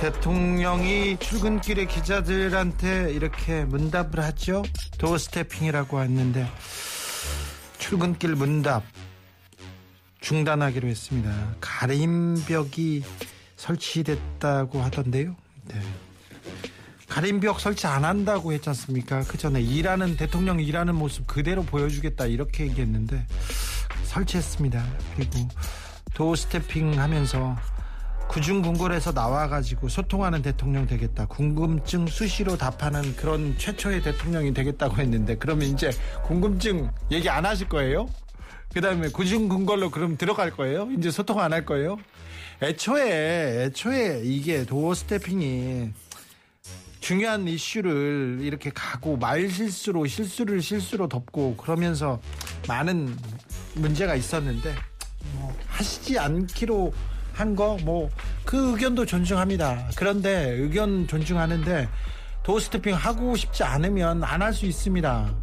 대통령이 출근길에 기자들한테 이렇게 문답을 하죠. 도어 스태핑이라고 했는데 출근길 문답 중단하기로 했습니다. 가림벽이 설치됐다고 하던데요. 네. 가림벽 설치 안 한다고 했지 않습니까? 그 전에 일하는 대통령 일하는 모습 그대로 보여주겠다 이렇게 얘기했는데 설치했습니다. 그리고 도어 스태핑 하면서 구중궁궐에서 나와가지고 소통하는 대통령 되겠다. 궁금증 수시로 답하는 그런 최초의 대통령이 되겠다고 했는데 그러면 이제 궁금증 얘기 안 하실 거예요? 그 다음에 구중궁궐로 그럼 들어갈 거예요? 이제 소통 안 할 거예요? 애초에, 애초에 이게 도어 스태핑이 중요한 이슈를 이렇게 가고 말 실수로 실수를 실수로 덮고 그러면서 많은 문제가 있었는데 뭐 하시지 않기로 한 거 뭐 그 의견도 존중합니다. 그런데 의견 존중하는데 도스태핑 하고 싶지 않으면 안 할 수 있습니다.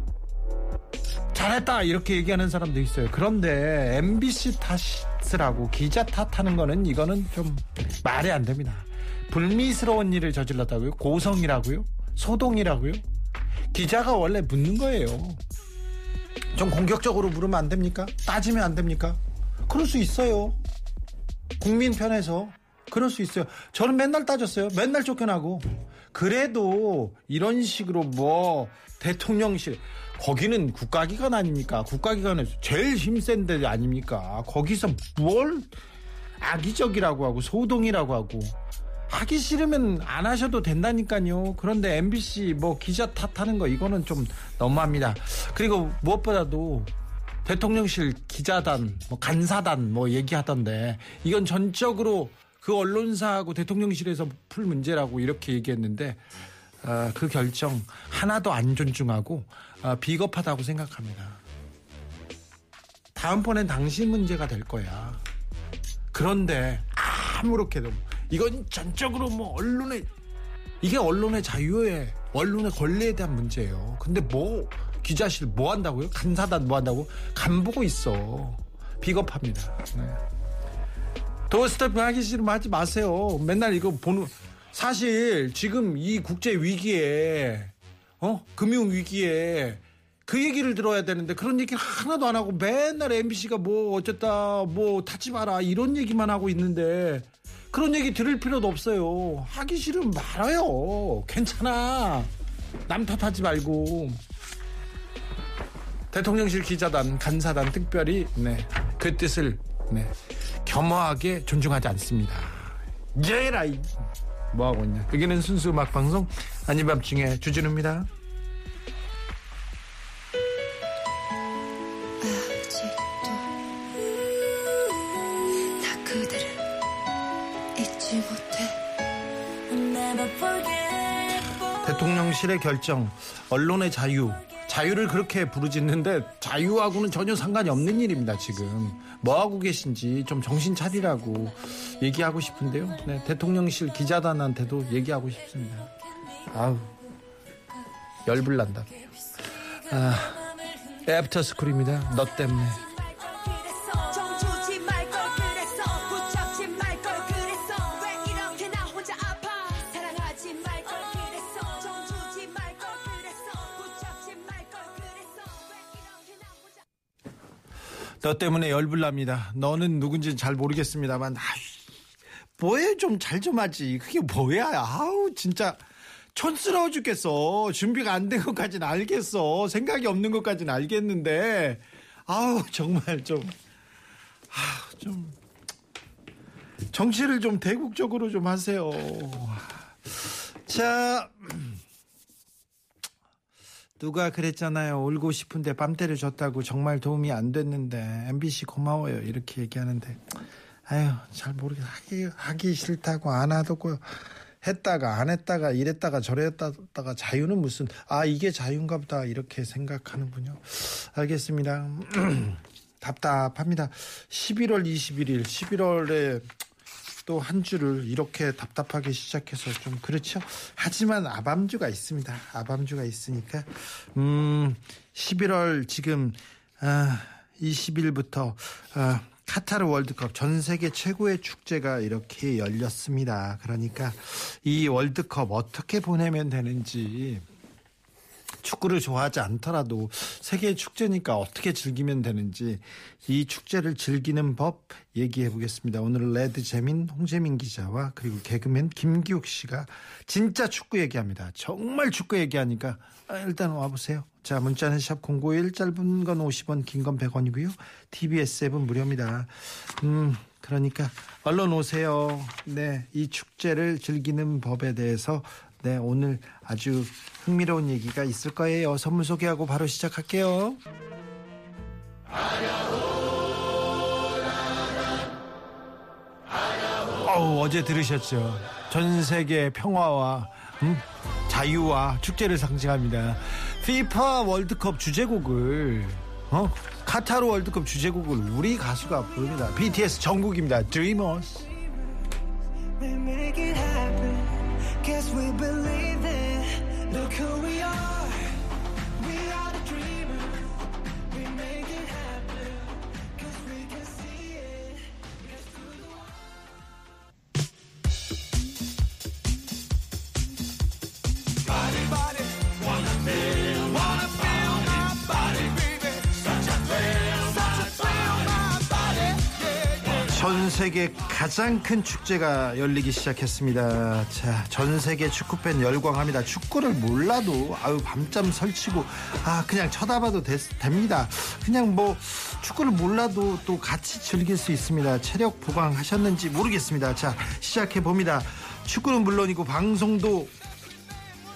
잘했다 이렇게 얘기하는 사람도 있어요. 그런데 MBC 탓이라고 기자 탓하는 거는 이거는 좀 말이 안 됩니다. 불미스러운 일을 저질렀다고요? 고성이라고요? 소동이라고요? 기자가 원래 묻는 거예요. 좀 공격적으로 물으면 안 됩니까? 따지면 안 됩니까? 그럴 수 있어요. 국민 편에서 그럴 수 있어요. 저는 맨날 따졌어요. 맨날 쫓겨나고. 그래도 이런 식으로 뭐 대통령실 거기는 국가기관 아닙니까? 국가기관에서 제일 힘센 데 아닙니까? 거기서 뭘 악의적이라고 하고 소동이라고 하고 하기 싫으면 안 하셔도 된다니까요. 그런데 MBC 뭐 기자 탓하는 거 이거는 좀 너무합니다. 그리고 무엇보다도 대통령실 기자단, 뭐 간사단 뭐 얘기하던데 이건 전적으로 그 언론사하고 대통령실에서 풀 문제라고 이렇게 얘기했는데 어, 그 결정 하나도 안 존중하고 어, 비겁하다고 생각합니다. 다음번엔 당신 문제가 될 거야. 그런데 아무렇게도 이건 전적으로 뭐 언론의 이게 언론의 자유에 언론의 권리에 대한 문제예요. 근데 뭐 기자실 뭐 한다고요? 간사단 뭐 한다고? 간 보고 있어. 비겁합니다. 네. 도어스태핑 하기 싫으면 하지 마세요. 맨날 이거 보는 사실 지금 이 국제 위기에 어 금융 위기에 그 얘기를 들어야 되는데 그런 얘기를 하나도 안 하고 맨날 MBC가 뭐 어쨌다 뭐 타지 마라 이런 얘기만 하고 있는데 그런 얘기 들을 필요도 없어요. 하기 싫으면 말아요. 괜찮아. 남 탓하지 말고. 대통령실 기자단, 간사단 특별히 네, 그 뜻을 네, 겸허하게 존중하지 않습니다. 예라이 뭐 하고 있냐? 여기는 순수 음악 방송 아닌 밤중에 주진우입니다. 대통령실의 결정, 언론의 자유, 자유를 그렇게 부르짖는데 자유하고는 전혀 상관이 없는 일입니다. 지금 뭐 하고 계신지 좀 정신 차리라고 얘기하고 싶은데요. 네, 대통령실 기자단한테도 얘기하고 싶습니다. 아우 열불난다. 아, 애프터 스쿨입니다. 너 때문에. 너 때문에 열불납니다. 너는 누군지 잘 모르겠습니다만, 아이, 뭐해 좀잘좀 하지. 그게 뭐야. 아우, 진짜. 촌스러워 죽겠어. 준비가 안 된 것까지는 알겠어. 생각이 없는 것까지는 알겠는데, 아우, 정말 좀, 아우, 좀, 정치를 좀 대국적으로 좀 하세요. 자, 누가 그랬잖아요. 울고 싶은데 밤 때려줬다고 정말 도움이 안 됐는데 MBC 고마워요. 이렇게 얘기하는데 아유 잘 모르겠 하기 하기 싫다고 안 하고 했다가 안 했다가 이랬다가 저랬다가 자유는 무슨 아 이게 자유인가 보다 이렇게 생각하는군요. 알겠습니다. 답답합니다. 11월 21일 11월에 또 한 주를 이렇게 답답하게 시작해서 좀 그렇죠. 하지만 아밤주가 있습니다. 아밤주가 있으니까 음 11월 지금 아 20일부터 아 카타르 월드컵 전 세계 최고의 축제가 이렇게 열렸습니다. 그러니까 이 월드컵 어떻게 보내면 되는지 축구를 좋아하지 않더라도 세계 축제니까 어떻게 즐기면 되는지 이 축제를 즐기는 법 얘기해 보겠습니다. 오늘 레드 재민 홍재민 기자와 그리고 개그맨 김기욱 씨가 진짜 축구 얘기합니다. 정말 축구 얘기하니까 아, 일단 와 보세요. 자 문자는 샵051 짧은 건 50원 긴 건 100원이고요. TBS 앱은 무료입니다. 음 그러니까 얼른 오세요. 네, 이 축제를 즐기는 법에 대해서 네, 오늘 아주 흥미로운 얘기가 있을 거예요. 선물 소개하고 바로 시작할게요. 어우, 어제 들으셨죠? 전 세계 평화와 음? 자유와 축제를 상징합니다. FIFA 월드컵 주제곡을 어? 카타르 월드컵 주제곡을 우리 가수가 부릅니다. BTS 정국입니다. Dreamers. Guess we believe it. Look who we are. 세계 가장 큰 축제가 열리기 시작했습니다. 자, 전 세계 축구팬 열광합니다. 축구를 몰라도 아유 밤잠 설치고 아 그냥 쳐다봐도 되- 됩니다. 그냥 뭐 축구를 몰라도 또 같이 즐길 수 있습니다. 체력 보강하셨는지 모르겠습니다. 자, 시작해 봅니다. 축구는 물론이고 방송도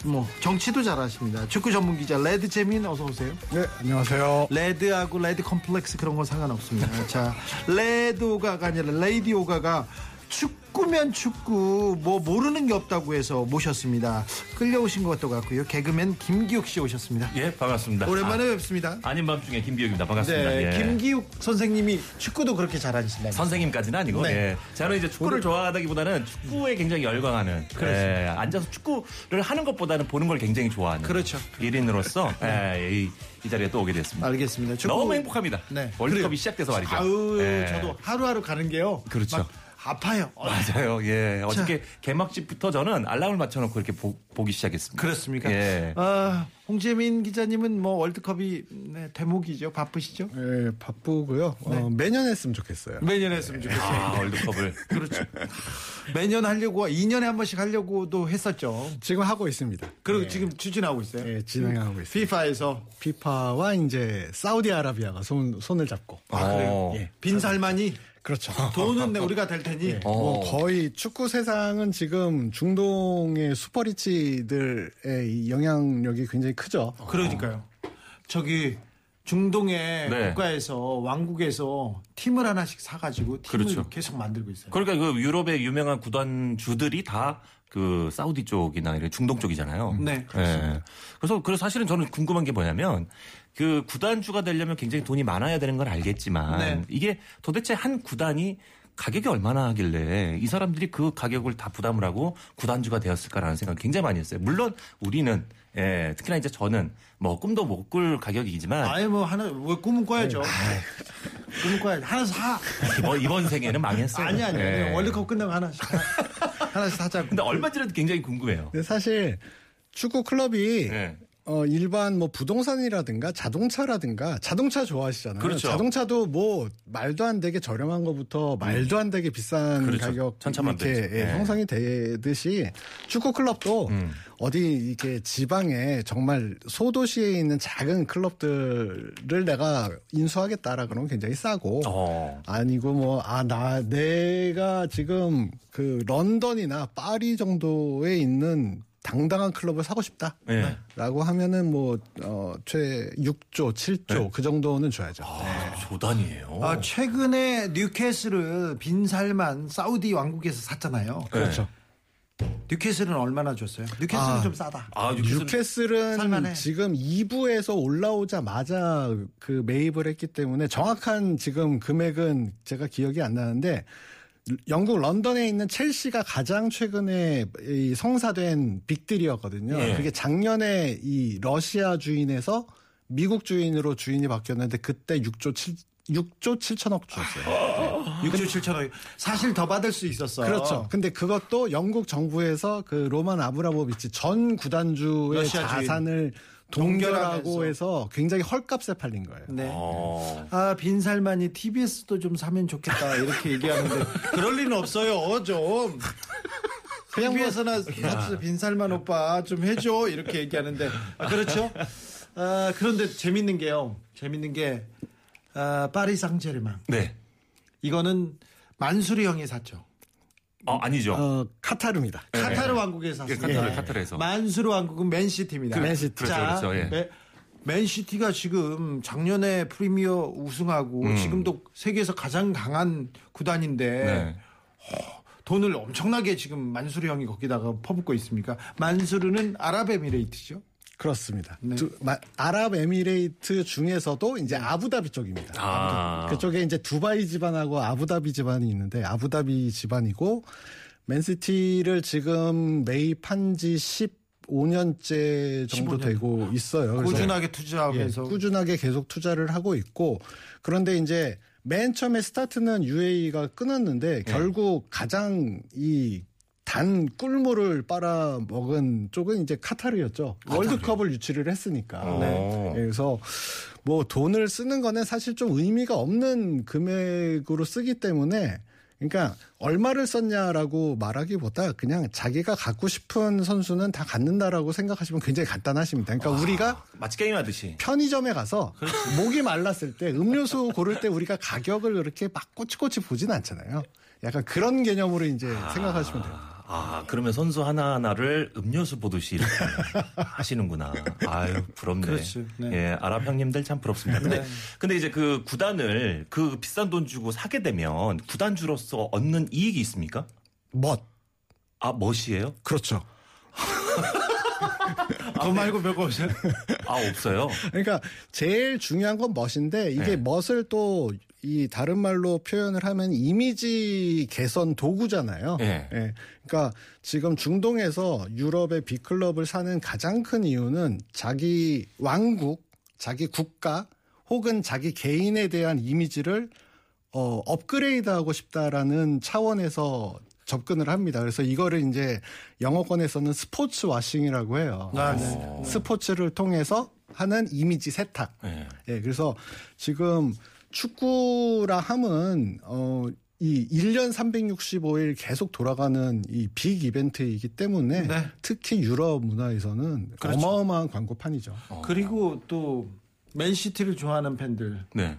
뭐 정치도 잘하십니다. 축구 전문 기자 레드 재민 어서 오세요. 네, 안녕하세요. 레드하고 레드 컴플렉스 그런 건 상관없습니다. 자, 레드오가가 아니라 레이디오가가 축구면 축구 뭐 모르는 게 없다고 해서 모셨습니다. 끌려오신 것도 같고요. 개그맨 김기욱 씨 오셨습니다. 예, 반갑습니다. 오랜만에 뵙습니다. 아닌 밤중에 김기욱입니다. 반갑습니다. 네, 예. 김기욱 선생님이 축구도 그렇게 잘하신다고. 선생님까지는 아니고, 네. 예. 저는 이제 축구를 좋아하다기보다는 축구에 굉장히 열광하는, 예, 앉아서 축구를 하는 것보다는 보는 걸 굉장히 좋아하는. 그렇죠. 일인으로서, 예, 이, 이 자리에 또 오게 됐습니다. 알겠습니다. 축구- 너무 행복합니다. 네, 월드컵이 그래요. 시작돼서 말이죠. 아우, 예. 저도 하루하루 가는 게요. 그렇죠. 막 아파요. 어, 맞아요. 예. 어저께 개막식부터 저는 알람을 맞춰놓고 이렇게 보, 기 시작했습니다. 그렇습니까? 예. 아, 홍재민 기자님은 뭐 월드컵이 네, 대목이죠. 바쁘시죠? 네, 바쁘고요. 어, 매년 했으면 좋겠어요. 매년 했으면 좋겠어요. 아, 월드컵을. 그렇죠. 매년 하려고 2년에 한 번씩 하려고도 했었죠. 지금 하고 있습니다. 그리고 지금 추진하고 있어요. 네, 진행하고 있어요. 피파에서 피파와 이제 사우디아라비아가 손, 손을 잡고. 어. 예. 빈 살만이 그렇죠. 돈은 내 우리가 될 테니 뭐 거의 축구 세상은 지금 중동의 슈퍼리치들의 이 영향력이 굉장히 크죠. 그러니까요. 저기 중동의 네. 국가에서 왕국에서 팀을 하나씩 사가지고 팀을 그렇죠. 계속 만들고 있어요. 그러니까 그 유럽의 유명한 구단주들이 다 그 사우디 쪽이나 이런 중동 쪽이잖아요. 네, 예. 그래서 그래서 사실은 저는 궁금한 게 뭐냐면 그 구단주가 되려면 굉장히 돈이 많아야 되는 걸 알겠지만 네. 이게 도대체 한 구단이 가격이 얼마나 하길래 이 사람들이 그 가격을 다 부담을 하고 구단주가 되었을까라는 생각 굉장히 많이 했어요. 물론 우리는 예, 특히나 이제 저는 뭐 꿈도 못 꿀 가격이지만 아예 뭐 하나 왜 꿈은 꿔야죠. 꿈은 꿔야죠. 하나 사. 이번, 이번 생에는 망했어요. 아니 아니 예. 월드컵 끝나고 하나씩 하나씩 사자고. 근데 얼마 전에도 굉장히 궁금해요. 사실 축구 클럽이 네. 어, 일반 뭐 부동산이라든가 자동차라든가 자동차 좋아하시잖아요. 그렇죠. 자동차도 뭐 말도 안 되게 저렴한 것부터 말도 안 되게 비싼 그렇죠. 가격. 이렇게 예, 네. 형성이 되듯이 축구 클럽도 음. 어디 이렇게 지방에 정말 소도시에 있는 작은 클럽들을 내가 인수하겠다라 그러면 굉장히 싸고 어. 아니고 뭐 아 나 내가 지금 그 런던이나 파리 정도에 있는 당당한 클럽을 사고 싶다. 네. 라고 하면은 뭐, 어, 최 6조, 7조 그 정도는 줘야죠. 아, 조단이에요. 아, 최근에 뉴캐슬을 빈살만 사우디 왕국에서 샀잖아요. 그렇죠. 뉴캐슬은 얼마나 줬어요? 뉴캐슬은 아. 좀 싸다. 아, 뉴캐슬 뉴캐슬은 살만해. 지금 2부에서 올라오자마자 그 매입을 했기 때문에 정확한 지금 금액은 제가 기억이 안 나는데 영국 런던에 있는 첼시가 가장 최근에 이 성사된 빅딜이었거든요. 예. 그게 작년에 이 러시아 주인에서 미국 주인으로 주인이 바뀌었는데 그때 6조 7 6조 7천억 줬어요. 6조 7천억. 사실 더 받을 수 있었어. 그렇죠. 근데 그것도 영국 정부에서 그 로만 아브라모비치 전 구단주의 주인. 자산을 동결하면서. 동결하고 해서 굉장히 헐값에 팔린 거예요. 네. 어. 아, 빈살만이 TBS도 좀 사면 좋겠다. 이렇게 얘기하는데. 그럴 리는 없어요. 좀. 그냥 뭐-. 빈살만 오빠 좀 해줘. 이렇게 얘기하는데. 아, 그렇죠. 아, 그런데 재밌는 게요. 재밌는 게, 아, 파리 상제르맹. 네. 이거는 만수리 형이 샀죠. 어, 아니죠. 어, 카타르입니다. 카타르 왕국에서 샀어요. 카타르, 예. 카타르에서. 만수르 왕국은 맨시티입니다. 그 맨시티. 그렇죠, 자, 그렇죠, 예. 맨- 맨시티가 지금 작년에 프리미어 우승하고 음. 지금도 세계에서 가장 강한 구단인데 네. 돈을 엄청나게 지금 만수르 형이 거기다가 퍼붓고 있습니까? 만수르는 아랍에미레이트죠. 그렇습니다. 네. 두- 마- 아랍에미레이트 중에서도 이제 아부다비 쪽입니다. 아. 그쪽에 이제 두바이 집안하고 아부다비 집안이 있는데 아부다비 집안이고 맨시티를 지금 매입한 지 15년째 정도 15년. 되고 있어요. 꾸준하게 예, 투자하면서 꾸준하게 계속 투자를 하고 있고 그런데 이제 맨 처음에 스타트는 UAE가 끊었는데 결국 가장 이 단 꿀물을 빨아 먹은 쪽은 이제 카타르였죠. 월드컵을 유치를 했으니까. 어. 네. 그래서 뭐 돈을 쓰는 거는 사실 좀 의미가 없는 금액으로 쓰기 때문에 그러니까 얼마를 썼냐라고 말하기보다 그냥 자기가 갖고 싶은 선수는 다 갖는다라고 생각하시면 굉장히 간단하십니다. 그러니까 우리가 마치 게임 하듯이. 편의점에 가서 목이 말랐을 때 음료수 고를 때 우리가 가격을 그렇게 막 꼬치꼬치 보진 않잖아요. 약간 그런 개념으로 이제 생각하시면 돼요. 아, 그러면 선수 하나하나를 음료수 보듯이 이렇게 하시는구나. 아유, 부럽네. 그렇죠. 네. 예, 아랍 형님들 참 부럽습니다. 근데, 네. 근데 이제 그 구단을 그 비싼 돈 주고 사게 되면 구단주로서 얻는 이익이 있습니까? 멋. 아, 멋이에요? 그렇죠. 돈 말고 별거 없어요. 아, 없어요. 그러니까 제일 중요한 건 멋인데 이게 네. 멋을 또 이 다른 말로 표현을 하면 이미지 개선 도구잖아요. 네. 예. 그러니까 지금 중동에서 유럽의 빅클럽을 사는 가장 큰 이유는 자기 왕국, 자기 국가 혹은 자기 개인에 대한 이미지를 어, 업그레이드하고 싶다라는 차원에서 접근을 합니다. 그래서 이거를 이제 영어권에서는 스포츠 와싱이라고 해요. 아, 네. 스포츠를 통해서 하는 이미지 세탁. 예. 예, 그래서 지금 축구라 함은 어, 이 1년 365일 계속 돌아가는 이 빅 이벤트이기 때문에 네. 특히 유럽 문화에서는 그렇죠. 어마어마한 광고판이죠. 그리고 또 맨시티를 좋아하는 팬들, 네.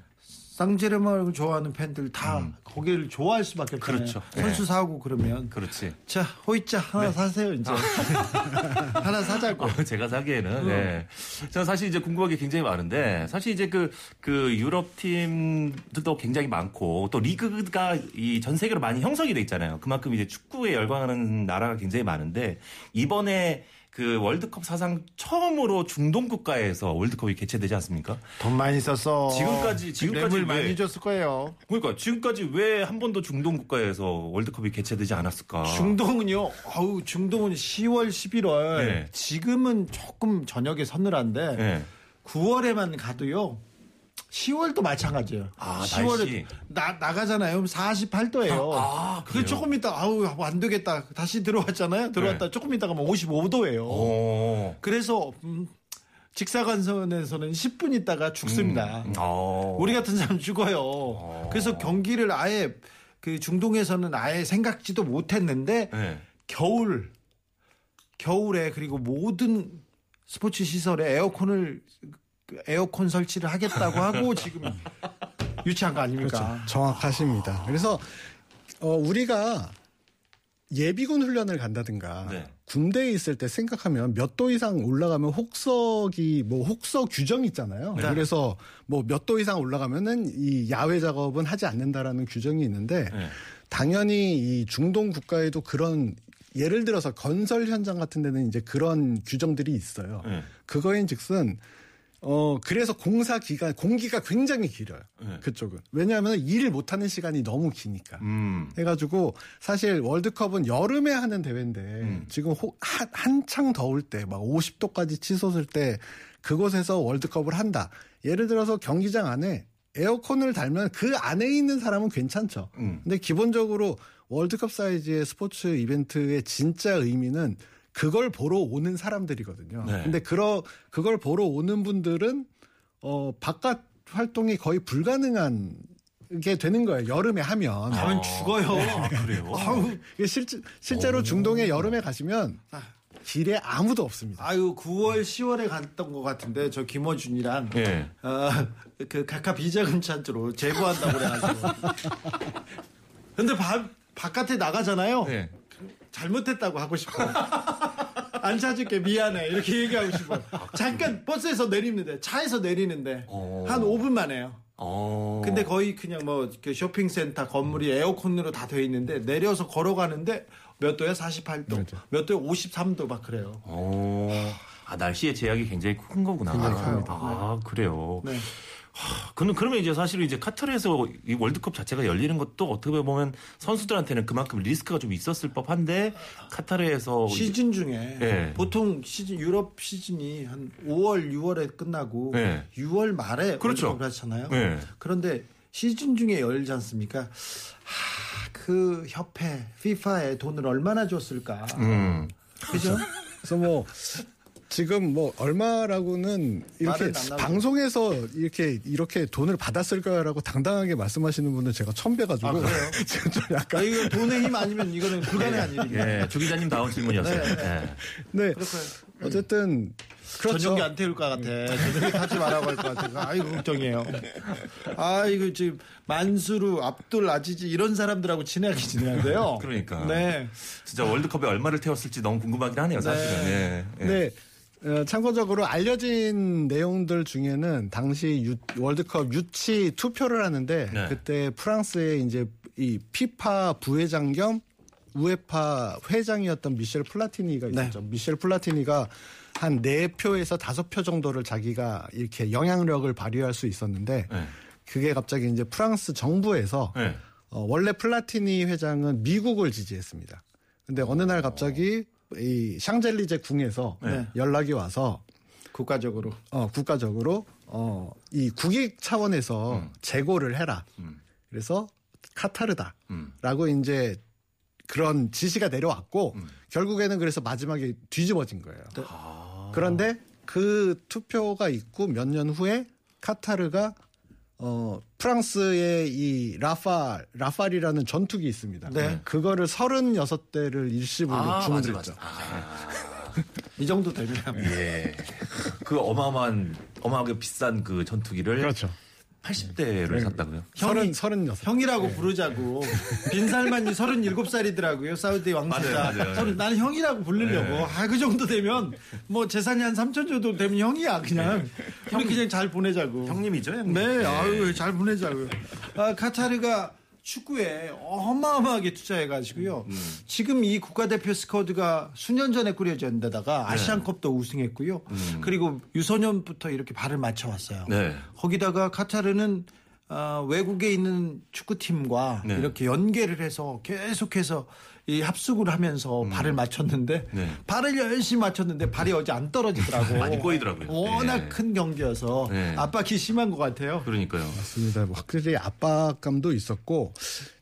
쌍제르맹을 좋아하는 팬들 다 거기를 좋아할 수밖에 없잖아요. 그렇죠. 선수 네. 사고 그러면 그렇지. 자 호이자 하나 사세요 이제 하나 사자고. 어, 제가 사기에는 네. 저는 사실 이제 궁금한 게 굉장히 많은데 사실 이제 그그 유럽 팀들도 굉장히 많고 또 리그가 이 전 세계로 많이 형성이 돼 있잖아요. 그만큼 이제 축구에 열광하는 나라가 굉장히 많은데 이번에 그 월드컵 사상 처음으로 중동 국가에서 월드컵이 개최되지 않습니까? 돈 많이 썼어. 지금까지- 지금까지 뇌물 왜- 많이 줬을 거예요. 그러니까 지금까지 왜 한 번도 중동 국가에서 월드컵이 개최되지 않았을까? 중동은요. 아우 중동은 10월, 11월. 네. 지금은 조금 저녁에 서늘한데 네. 9월에만 가도요. 10월도 마찬가지예요. 아, 10월에 날씨. 나 나가잖아요. 그럼 48도예요. 아, 아, 그 그래요? 조금 있다 아우 안 되겠다. 다시 들어왔잖아요. 들어왔다 네. 조금 있다가 55도예요. 오. 그래서 음, 직사관선에서는 10분 있다가 죽습니다. 어. 우리 같은 사람 죽어요. 그래서 경기를 아예 그 중동에서는 아예 생각지도 못했는데 네. 겨울 겨울에 그리고 모든 스포츠 시설에 에어컨을 그 에어컨 설치를 하겠다고 하고 지금 유치한 거 아닙니까? 그렇죠. 정확하십니다. 그래서 어, 우리가 예비군 훈련을 간다든가 네. 군대에 있을 때 생각하면 몇 도 이상 올라가면 혹석이 뭐 혹석 규정 있잖아요. 네. 그래서 뭐 몇 도 이상 올라가면은 이 야외 작업은 하지 않는다라는 규정이 있는데 네. 당연히 이 중동 국가에도 그런 예를 들어서 건설 현장 같은 데는 이제 그런 규정들이 있어요. 네. 그거인 즉슨 어 그래서 공사 기간 공기가 굉장히 길어요. 네. 그쪽은 왜냐하면 일을 못하는 시간이 너무 기니까. 음. 해가지고 사실 월드컵은 여름에 하는 대회인데 음. 지금 호- 한, 한창 더울 때 막 50도까지 치솟을 때 그곳에서 월드컵을 한다. 예를 들어서 경기장 안에 에어컨을 달면 그 안에 있는 사람은 괜찮죠. 음. 근데 기본적으로 월드컵 사이즈의 스포츠 이벤트의 진짜 의미는 그걸 보러 오는 사람들이거든요. 네. 근데 그러 그걸 보러 오는 분들은 어 바깥 활동이 거의 불가능한 게 되는 거예요. 여름에 하면. 가면 죽어요. 아, 그래요? 이게 실제, 실제로 중동에 여름에 가시면 길에 아무도 없습니다. 아유 9월 10월에 갔던 것 같은데 저 김어준이랑 예. 어, 그 각하 비자금 찬조로 제보한다고 그래가지고. 근데 바, 바깥에 나가잖아요. 예. 잘못했다고 하고 싶어. 안 찾을게 미안해 이렇게 얘기하고 싶어. 잠깐 버스에서 내리는데 차에서 내리는데 어. 한 5분 만에요. 어. 근데 거의 그냥 뭐 그 쇼핑센터 건물이 에어컨으로 다 되어 있는데 내려서 걸어가는데 몇 도야 48도, 몇 도야 53도 막 그래요. 어. 아, 날씨의 제약이 굉장히 큰 거구나. 아, 그래요. 네. 그는 그러면 이제 사실 이제 카타르에서 이 월드컵 자체가 열리는 것도 어떻게 보면 선수들한테는 그만큼 리스크가 좀 있었을 법한데 카타르에서 이제- 시즌 중에 예. 보통 시즌 유럽 시즌이 한 5월 6월에 끝나고 예. 6월 말에 그렇죠. 월드컵을 하잖아요. 예. 그런데 시즌 중에 열지 않습니까? 하, 그 협회 FIFA에 돈을 얼마나 줬을까? 음. 그죠? 그래서 뭐 지금 뭐 얼마라고는 이렇게. 방송에서 이렇게 이렇게 돈을 받았을 거야라고 당당하게 말씀하시는 분은 제가 처음 뵈가지고 아, 그래요? 지금 좀 아, 약간 이거 돈의 힘 아니면 이거는 불가능한 일입니다. 예, 주 기자님 다운 질문이었어요. 네, 예. 네 그렇고요. 어쨌든 그렇죠. 전용기 안 태울 것 같아. 전용기 타지 말라고 할 것 같아. 아이고, 걱정이에요. 아, 이거 지금 만수르, 압둘, 아지지 이런 사람들하고 친하게 지내는데요. 그러니까. 네. 진짜 월드컵에 얼마를 태웠을지 너무 궁금하긴 하네요, 사실은. 예. 예. 네. 어, 참고적으로 알려진 내용들 중에는 당시 유- 월드컵 유치 투표를 하는데 네. 그때 프랑스의 이제 이 피파 부회장 겸 우에파 회장이었던 미셸 플라티니가 있었죠. 미셸 플라티니가 한 네표에서 다섯 표 정도를 자기가 이렇게 영향력을 발휘할 수 있었는데 네. 그게 갑자기 이제 프랑스 정부에서 네. 어, 원래 플라티니 회장은 미국을 지지했습니다. 근데 어느 날 갑자기 이 샹젤리제 궁에서 네. 연락이 와서 국가적으로. 어, 국가적으로 어, 이 국익 차원에서 재고를 해라. 음. 그래서 카타르다. 음. 라고 이제 그런 지시가 내려왔고 음. 결국에는 그래서 마지막에 뒤집어진 거예요. 아. 그런데 그 투표가 있고 몇 년 후에 카타르가 어 프랑스의 이 라팔 라팔이라는 전투기 있습니다. 네. 그거를 36대를 일시불로 아, 맞아, 주문했죠. 맞아. 아, 이 정도 되면. 예. 그 어마어마한, 어마하게 비싼 그 전투기를 그렇죠. 80대를 샀다고요? 서른 서른여섯. 형이라고 부르자고. 빈살만이 37살이더라고요. 사우디. 서른- 나는 형이라고 부르려고. 네. 아, 그 정도 되면 뭐 재산이 한 3천 정도 되면 형이야, 그냥. 우리 그냥 잘 보내자고. 형님이죠, 형님. 네, 아유, 잘 보내자고요. 아, 카타르가 축구에 어마어마하게 투자해가지고요. 음. 지금 이 국가대표 스쿼드가 수년 전에 꾸려진 데다가 네. 아시안컵도 우승했고요. 그리고 유소년부터 이렇게 발을 맞춰왔어요. 음. 네. 거기다가 카타르는 어, 외국에 있는 축구팀과 네. 이렇게 연계를 해서 계속해서 이 합숙을 하면서 발을 맞췄는데 네. 발을 열심히 맞췄는데 발이 어제 안 떨어지더라고. 많이 꼬이더라고요. 워낙 네. 큰 경기여서 네. 압박이 심한 것 같아요. 그러니까요. 맞습니다. 뭐 확실히 압박감도 있었고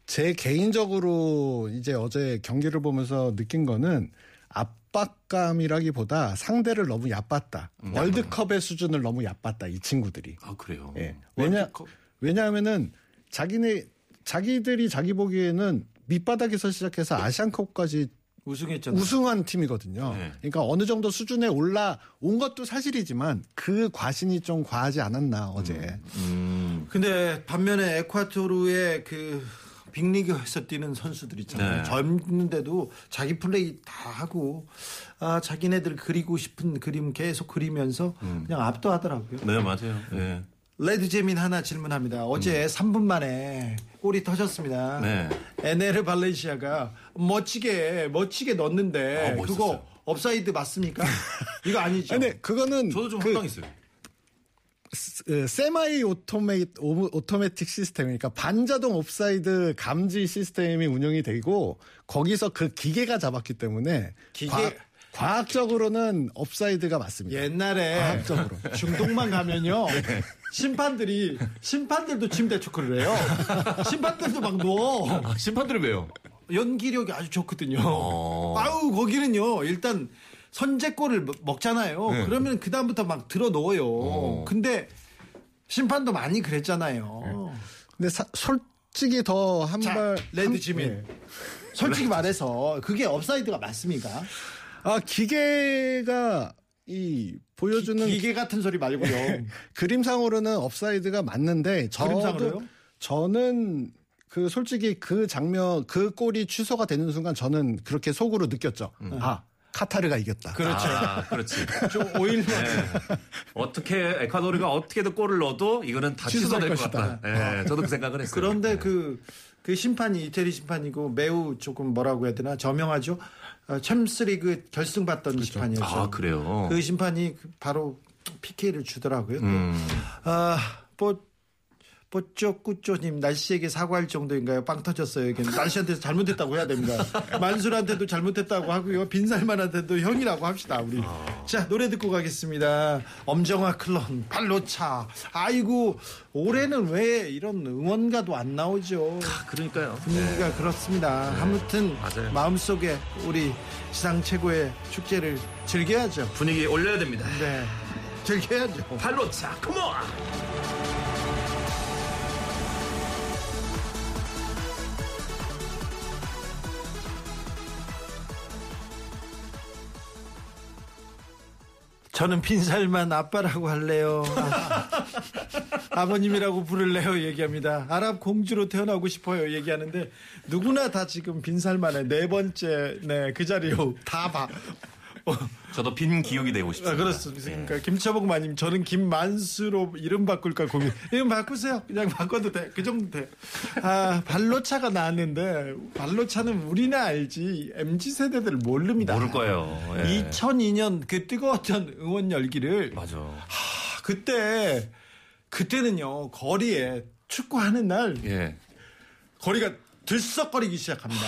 제 개인적으로 이제 어제 경기를 보면서 느낀 거는 압박감이라기보다 상대를 너무 얕봤다. 월드컵의 수준을 너무 얕봤다. 이 친구들이. 아, 그래요? 예. 왜냐 월드컵. 왜냐하면은 자기네 자기들이 자기 보기에는 밑바닥에서 시작해서 아시안컵까지 우승했잖아요. 우승한 팀이거든요. 네. 그러니까 어느 정도 수준에 올라온 것도 사실이지만 그 과신이 좀 과하지 않았나 어제. 음. 근데 반면에 에콰토르의 그 빅리그에서 뛰는 선수들 있잖아요. 네. 젊은데도 자기 플레이 다 하고 아 자기네들 그리고 싶은 그림 계속 그리면서 그냥 압도하더라고요. 네, 맞아요. 예. 레드재민 하나 질문합니다. 어제 3분 만에 골이 터졌습니다. 음. 네. 에네르 발렌시아가 멋지게 멋지게 넣었는데 아. 그거 옵사이드 맞습니까? 이거 아니죠. 근데 그거는 저도 좀 그 황당했어요. s- semi auto-, auto- automatic 시스템, 그러니까 반자동 옵사이드 감지 시스템이 운영이 되고 거기서 그 기계가 잡았기 때문에 기계- 과, 학적으로는 옵사이드가 맞습니다. 옛날에 과학적으로. 중동만 가면요. 네. 심판들이 심판들도 침대 축구를 해요. 심판들도 막 누워. 아, 심판들은 왜요? 연기력이 아주 좋거든요. 어. 아우 거기는요. 일단 선제골을 먹- 먹잖아요. 네. 그러면 그 다음부터 막 드러누워요. 어. 근데 심판도 많이 그랬잖아요. 근데 사- 솔직히 더한 자, 발. 레드 한- 재민. 예. 솔직히 말해서 그게 옵사이드가 맞습니까? 아, 기계가 이 보여주는 기계 같은 소리 말고요. 그림상으로는 옵사이드가 맞는데 저도 그림상으로요? 저는 그 솔직히 그 장면 그 골이 취소가 되는 순간 저는 그렇게 속으로 느꼈죠. 아 카타르가 이겼다. 그렇죠. 아, 그렇지. 좀 오일 네. 어떻게 에콰도르가 어떻게든 골을 넣어도 이거는 다 취소될 취소될 것. 같다. 예, 저도 그 생각을 했어요. 그런데 네. 그, 그 심판이 이태리 심판이고 매우 조금 뭐라고 해야 되나 저명하죠. 어, 챔스리그 결승 봤던 심판이었죠. 아 그래요. 그 심판이 그 바로 PK를 주더라고요. 음. 아, 뽀, 뽀쪼꾸쪼님 날씨에게 사과할 정도인가요? 빵 터졌어요. 여기 날씨한테 잘못했다고 해야 됩니다. 만술한테도 잘못했다고 하고요. 빈살만한테도 형이라고 합시다. 우리. 자 노래 듣고 가겠습니다. 엄정화 클론 발로차. 아이고 올해는 왜 이런 응원가도 안 나오죠? 그러니까요. 분위기가 그렇습니다. 아무튼 맞아요. 마음속에 우리 지상 최고의 축제를 즐겨야죠. 분위기 올려야 됩니다. 네, 즐겨야죠. 발로 차, 컴온! 저는 빈살만 아빠라고 할래요. 아, 버님이라고 부를래요. 얘기합니다. 아랍 공주로 태어나고 싶어요. 얘기하는데 누구나 다 지금 빈살만의 네 번째 네 그 자리요. 다 봐. 어, 저도 빈 기억이 되고 아, 싶습니다. 그렇습니까? 김철복 마님, 저는 김만수로 이름 바꿀까 고민. 이름 바꾸세요. 그냥 바꿔도 돼. 그 정도 돼. 아, 발로차가 나왔는데, 발로차는 우리나 알지, MZ세대들 모릅니다. 모를 거예요. 예. 2002년 그 뜨거웠던 응원 열기를, 맞아. 아, 그때, 그때는요, 거리에 축구하는 날, 예. 거리가 들썩거리기 시작합니다.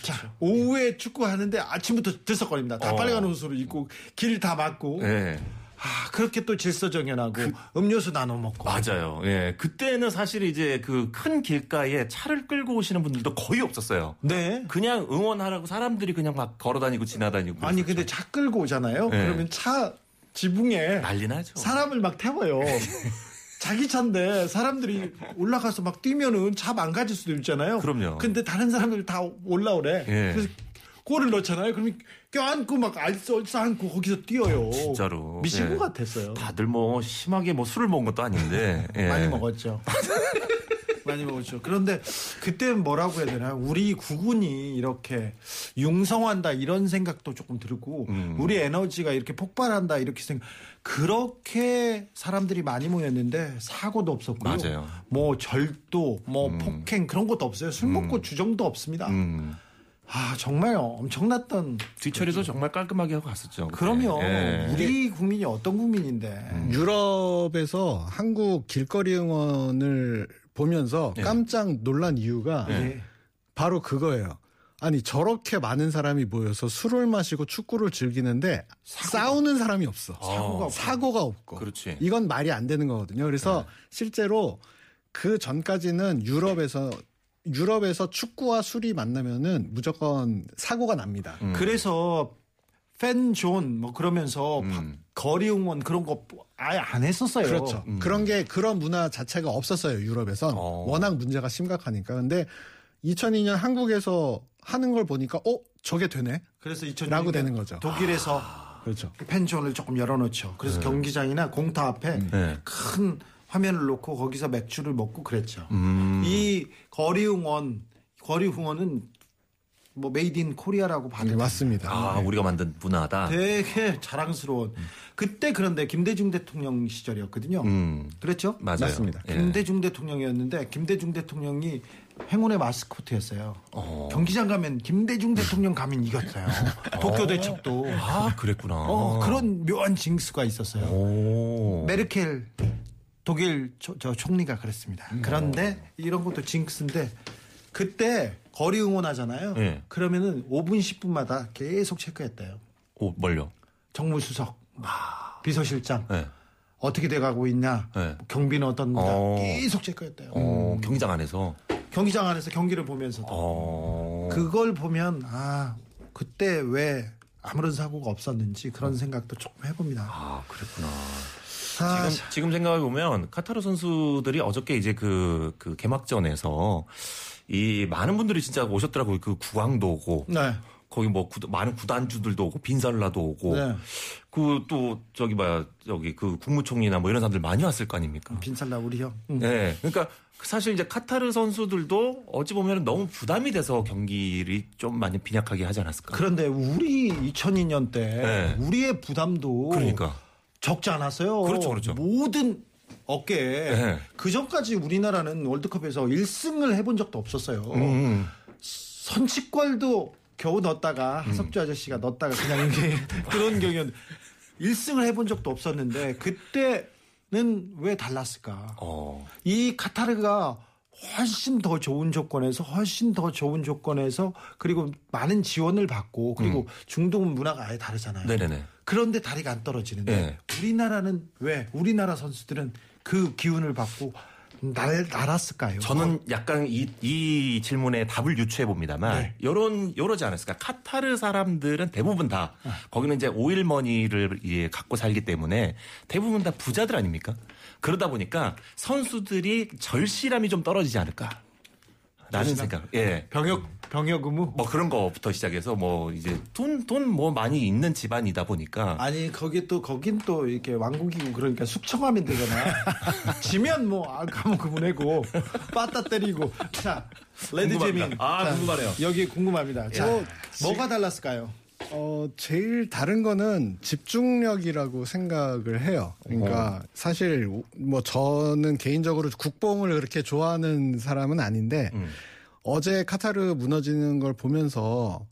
자, 오후에 축구하는데 아침부터 들썩거립니다. 다 어. 빨간 옷으로 입고 길 다 막고 예. 아, 그렇게 또 질서정연하고 음료수 나눠 먹고 맞아요. 예. 그때는 사실 이제 그 큰 길가에 차를 끌고 오시는 분들도 거의 없었어요. 네. 그냥 응원하라고 사람들이 그냥 막 걸어 다니고 지나다니고. 아니 근데 차 끌고 오잖아요. 네. 그러면 차 지붕에 난리 나죠. 사람을 막 태워요. 자기 차인데 사람들이 올라가서 막 뛰면은 차 망가질 수도 있잖아요. 그럼요. 근데 다른 사람들 다 올라오래. 예. 그래서 골을 넣잖아요. 그러면 껴안고 막 알싸안고 거기서 뛰어요. 진짜로. 미친 예. 것 같았어요. 다들 뭐 심하게 뭐 술을 먹은 것도 아닌데. 예. 많이 먹었죠. 많이 먹었죠. 그런데 그때 뭐라고 해야 되나? 우리 국군이 이렇게 융성한다 이런 생각도 조금 들고 음. 우리 에너지가 이렇게 폭발한다 이렇게 생각. 그렇게 사람들이 많이 모였는데 사고도 없었고요. 맞아요. 뭐 절도, 뭐 폭행 그런 것도 없어요. 술 먹고 주정도 없습니다. 음. 아 정말 엄청났던. 뒤처리도 정말 깔끔하게 하고 갔었죠. 그럼요. 예. 우리 국민이 어떤 국민인데. 유럽에서 한국 길거리 응원을 보면서 예. 깜짝 놀란 이유가 예. 바로 그거예요. 아니 저렇게 많은 사람이 모여서 술을 마시고 축구를 즐기는데 싸우는 사람이 없어. 사고가 없고. 사고가 없고. 그렇지. 이건 말이 안 되는 거거든요. 그래서 실제로 그 전까지는 유럽에서 유럽에서 축구와 술이 만나면은 무조건 사고가 납니다. 음. 그래서 팬존 뭐 그러면서 음. 바- 거리 응원 그런 거 아예 안 했었어요. 그렇죠. 그런 게 그런 문화 자체가 없었어요 유럽에선 어. 워낙 문제가 심각하니까. 근데 2002년 한국에서 하는 걸 보니까 어 저게 되네. 그래서 2000년 라고 되는 거죠. 독일에서 그렇죠. fan zone을 조금 열어놓죠. 그래서 경기장이나 공터 앞에 네. 큰 화면을 놓고 거기서 맥주를 먹고 그랬죠. 음. 이 거리 응원, 거리 응원은 뭐 made in Korea라고 봐도 네, 맞습니다. 아, 우리가 만든 문화다. 되게 자랑스러운 그때 그런데 김대중 대통령 시절이었거든요. 음. 그랬죠? 맞아요. 맞습니다. 예. 김대중 대통령이었는데 김대중 대통령이 행운의 마스코트였어요. 어. 경기장 가면 김대중 대통령 가면 이겼어요. 도쿄 대첩도. 아, 그랬구나. 어, 그런 묘한 징수가 있었어요. 오. 메르켈 독일 초- 저 총리가 그랬습니다. 음. 그런데 이런 것도 징크스인데 그때 거리 응원하잖아요. 예. 그러면은 5분 10분마다 계속 체크했대요. 오, 뭘요? 정무수석, 비서실장 예. 어떻게 돼가고 있냐, 네. 경비는 어떤가 어. 계속 체크했대요. 어, 경기장 안에서. 경기장 안에서 경기를 보면서도 어. 그걸 보면 아 그때 왜 아무런 사고가 없었는지 그런 생각도 조금 해봅니다. 아, 그랬구나. 아, 지금, 지금 생각해 보면 카타르 선수들이 어저께 이제 그, 그 개막전에서 이 많은 분들이 진짜 오셨더라고요. 그 구강도 오고. 네. 거기 뭐 구- 많은 구단주들도 오고 빈살라도 오고. 네. 그또 저기 봐야 저기 그 국무총리나 뭐 이런 사람들 많이 왔을 거 아닙니까? 빈살라 우리 형. 응. 네. 그러니까 사실 이제 카타르 선수들도 어찌 보면 너무 부담이 돼서 경기를 좀 많이 빈약하게 하지 않았을까? 그런데 우리 2002년 때 네. 우리의 부담도 그러니까. 적지 않았어요. 그렇죠, 그렇죠. 모든 어깨에 네. 그 전까지 우리나라는 월드컵에서 1승을 해본 적도 없었어요. 음. 선취골도 겨우 넣었다가 하석주 아저씨가 넣었다가 그냥 이게 그런 경우였는데 1승을 해본 적도 없었는데 그때 는왜 달랐을까? 어. 이 카타르가 훨씬 더 좋은 조건에서 훨씬 더 좋은 조건에서 그리고 많은 지원을 받고 그리고 중동은 문화가 아예 다르잖아요. 음. 네네네. 그런데 다리가 안 떨어지는데 네. 우리나라는 왜 우리나라 선수들은 그 기운을 받고 날 날았을까요? 저는 약간 이, 이 질문에 답을 유추해 봅니다만 네. 요런 요러지 않았을까? 카타르 사람들은 대부분 다 아. 거기는 이제 오일머니를 예, 갖고 살기 때문에 대부분 다 부자들 아닙니까? 그러다 보니까 선수들이 절실함이 좀 떨어지지 않을까? 라는 생각. 예. 병역 병역 의무 뭐 그런 거부터 시작해서 뭐 이제 돈 돈 뭐 많이 있는 집안이다 보니까 아니 거기 또 거긴 또 이렇게 왕국이고 그러니까 숙청하면 되잖아. 지면 뭐 아, 가면 그분해고 빠따 때리고 자 레드 궁금합니다. 제밍 아, 자, 궁금하네요. 여기 궁금합니다. 자저 뭐가 달랐을까요? 어, 제일 다른 거는 집중력이라고 생각을 해요. 그러니까 사실 뭐 저는 개인적으로 국뽕을 그렇게 좋아하는 사람은 아닌데 음. 어제 카타르 무너지는 걸 보면서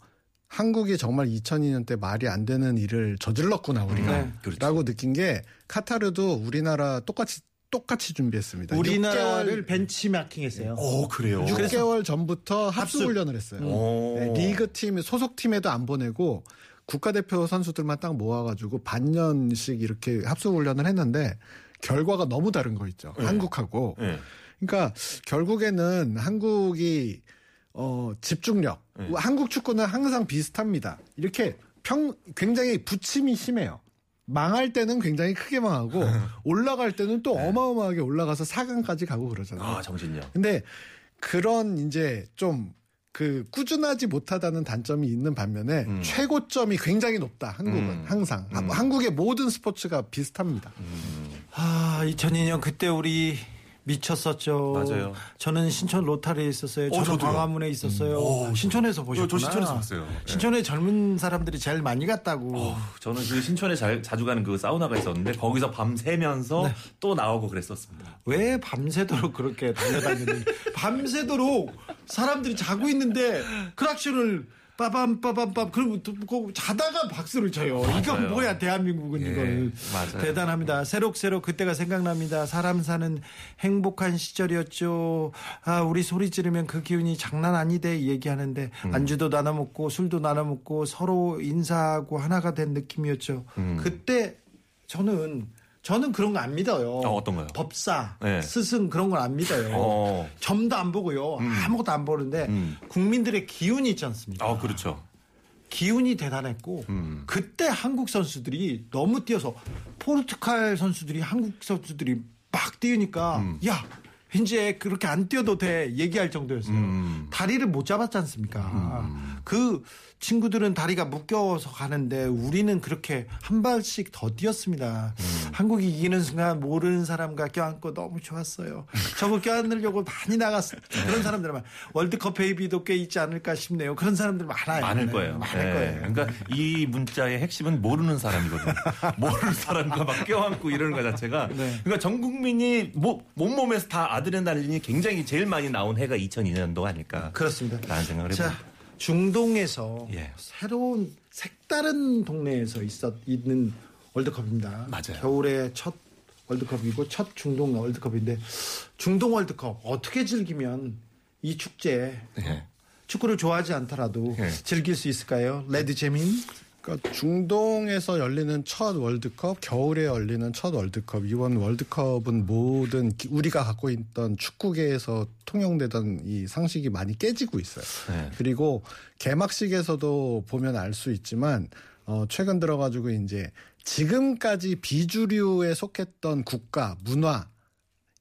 한국이 정말 2002년 때 말이 안 되는 일을 저질렀구나 우리가 네, 그렇죠. 라고 느낀 게 카타르도 우리나라 똑같이 똑같이 준비했습니다. 우리나라를 6개월, 벤치마킹했어요. 오 그래요. 6개월 전부터 합수 합숙. 훈련을 했어요. 오. 네, 리그 팀 소속 팀에도 안 보내고 국가대표 선수들만 딱 모아가지고 반년씩 이렇게 합숙 훈련을 했는데 결과가 너무 다른 거 있죠. 한국하고. 예. 그러니까 결국에는 한국이 어 집중력. 한국 축구는 항상 비슷합니다. 이렇게 평 굉장히 부침이 심해요. 망할 때는 굉장히 크게 망하고 올라갈 때는 또 어마어마하게 올라가서 4강까지 가고 그러잖아요. 아 정신력. 근데 그런 이제 좀그 꾸준하지 못하다는 단점이 있는 반면에 최고점이 굉장히 높다. 한국은 음. 항상 한국의 모든 스포츠가 비슷합니다. 아 2002년 그때 우리 미쳤었죠. 맞아요. 저는 신촌 로타리에 있었어요. 어, 저는 저도요. 광화문에 있었어요. 신촌에서 보셨구나. 저 신촌에서 봤어요. 네. 신촌에 젊은 사람들이 제일 많이 갔다고. 저는 그 신촌에 잘, 자주 가는 그 사우나가 있었는데 거기서 밤 새면서 네. 또 나오고 그랬었습니다. 왜 밤새도록 그렇게 달려다니는지 밤새도록 사람들이 자고 있는데 크락션을 빠밤 그러면 또 그거 자다가 박수를 쳐요. 이건 맞아요. 뭐야 대한민국은 예, 이걸 맞아요. 대단합니다. 새록새록 그때가 생각납니다. 사람 사는 행복한 시절이었죠. 아 우리 소리 지르면 그 기운이 장난 아니대 얘기하는데 음. 안주도 나눠 먹고 술도 나눠 먹고 서로 인사하고 하나가 된 느낌이었죠. 그때 저는 저는 그런 거 안 믿어요. 어, 어떤 거요? 법사, 네. 스승 그런 걸 안 믿어요. 어. 점도 안 보고요. 아무것도 안 보는데 음. 국민들의 기운이 있지 않습니까? 아 그렇죠. 기운이 대단했고 음. 그때 한국 선수들이 너무 뛰어서 포르투갈 선수들이 한국 선수들이 막 뛰니까 음. 야 이제 그렇게 안 뛰어도 돼 얘기할 정도였어요. 음. 다리를 못 잡았지 않습니까? 그 친구들은 다리가 묶여서 가는데 우리는 그렇게 한 발씩 더 뛰었습니다. 한국이 이기는 순간 모르는 사람과 껴안고 너무 좋았어요. 저거 껴안으려고 많이 나갔어. 그런 사람들 만 월드컵 베이비도 꽤 있지 않을까 싶네요. 그런 사람들 많아요. 많을 네, 거예요. 많을 예. 거예요. 그러니까 이 문자의 핵심은 모르는 사람이거든요. 모르는 사람과 막 껴안고 이러는 것 자체가. 네. 그러니까 전 국민이 뭐, 몸몸에서 다 아드레날린이 굉장히 제일 많이 나온 해가 2002년도 아닐까. 그렇습니다. 라는 생각을 자, 해봅니다. 중동에서 예. 새로운 색다른 동네에서 있었 있는 월드컵입니다. 맞아요. 겨울에 첫 월드컵이고 첫 중동 월드컵인데 중동 월드컵 어떻게 즐기면 이 축제 예. 축구를 좋아하지 않더라도 예. 즐길 수 있을까요? 레드 재민? 그러니까 중동에서 열리는 첫 월드컵, 겨울에 열리는 첫 월드컵. 이번 월드컵은 모든 기- 우리가 갖고 있던 축구계에서 통용되던 이 상식이 많이 깨지고 있어요. 네. 그리고 개막식에서도 보면 알 수 있지만 어 최근 들어가지고 이제 지금까지 비주류에 속했던 국가, 문화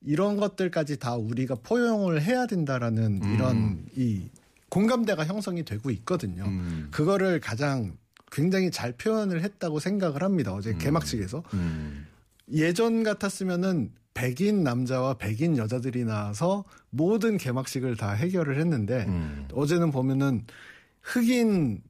이런 것들까지 다 우리가 포용을 해야 된다라는 이런 이 공감대가 형성이 되고 있거든요. 그거를 가장 굉장히 잘 표현을 했다고 생각을 합니다. 어제 개막식에서 음. 예전 같았으면은 백인 남자와 백인 여자들이 나와서 모든 개막식을 다 해결을 했는데 음. 어제는 보면은 흑인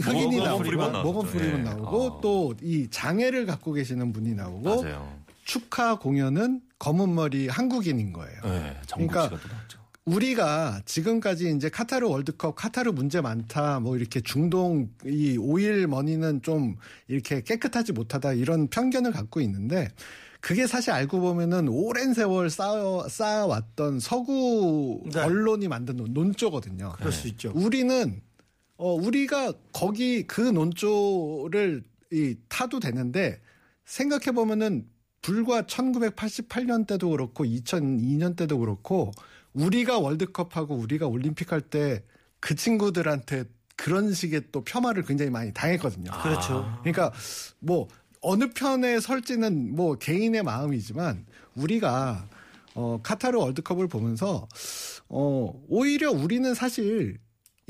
흑인이 나오고. 모건 프리먼 예. 나오고 어. 또이 장애를 갖고 계시는 분이 나오고 맞아요. 축하 공연은 검은 머리 한국인인 거예요. 예. 정국 그러니까 또. 우리가 지금까지 이제 카타르 월드컵 카타르 문제 많다 뭐 이렇게 중동 이 오일 머니는 좀 이렇게 깨끗하지 못하다 이런 편견을 갖고 있는데 그게 사실 알고 보면은 오랜 세월 쌓아 쌓아왔던 서구 네. 언론이 만든 논- 논조거든요. 그럴 수 있죠. 우리는 어 우리가 거기 그 논조를 이 타도 되는데 생각해 보면은 불과 1988년 때도 그렇고 2002년 때도 그렇고 우리가 월드컵하고 우리가 올림픽 할 때 그 친구들한테 그런 식의 또 폄하를 굉장히 많이 당했거든요. 그렇죠. 그러니까 뭐 어느 편에 설지는 뭐 개인의 마음이지만 우리가 어 카타르 월드컵을 보면서 어 오히려 우리는 사실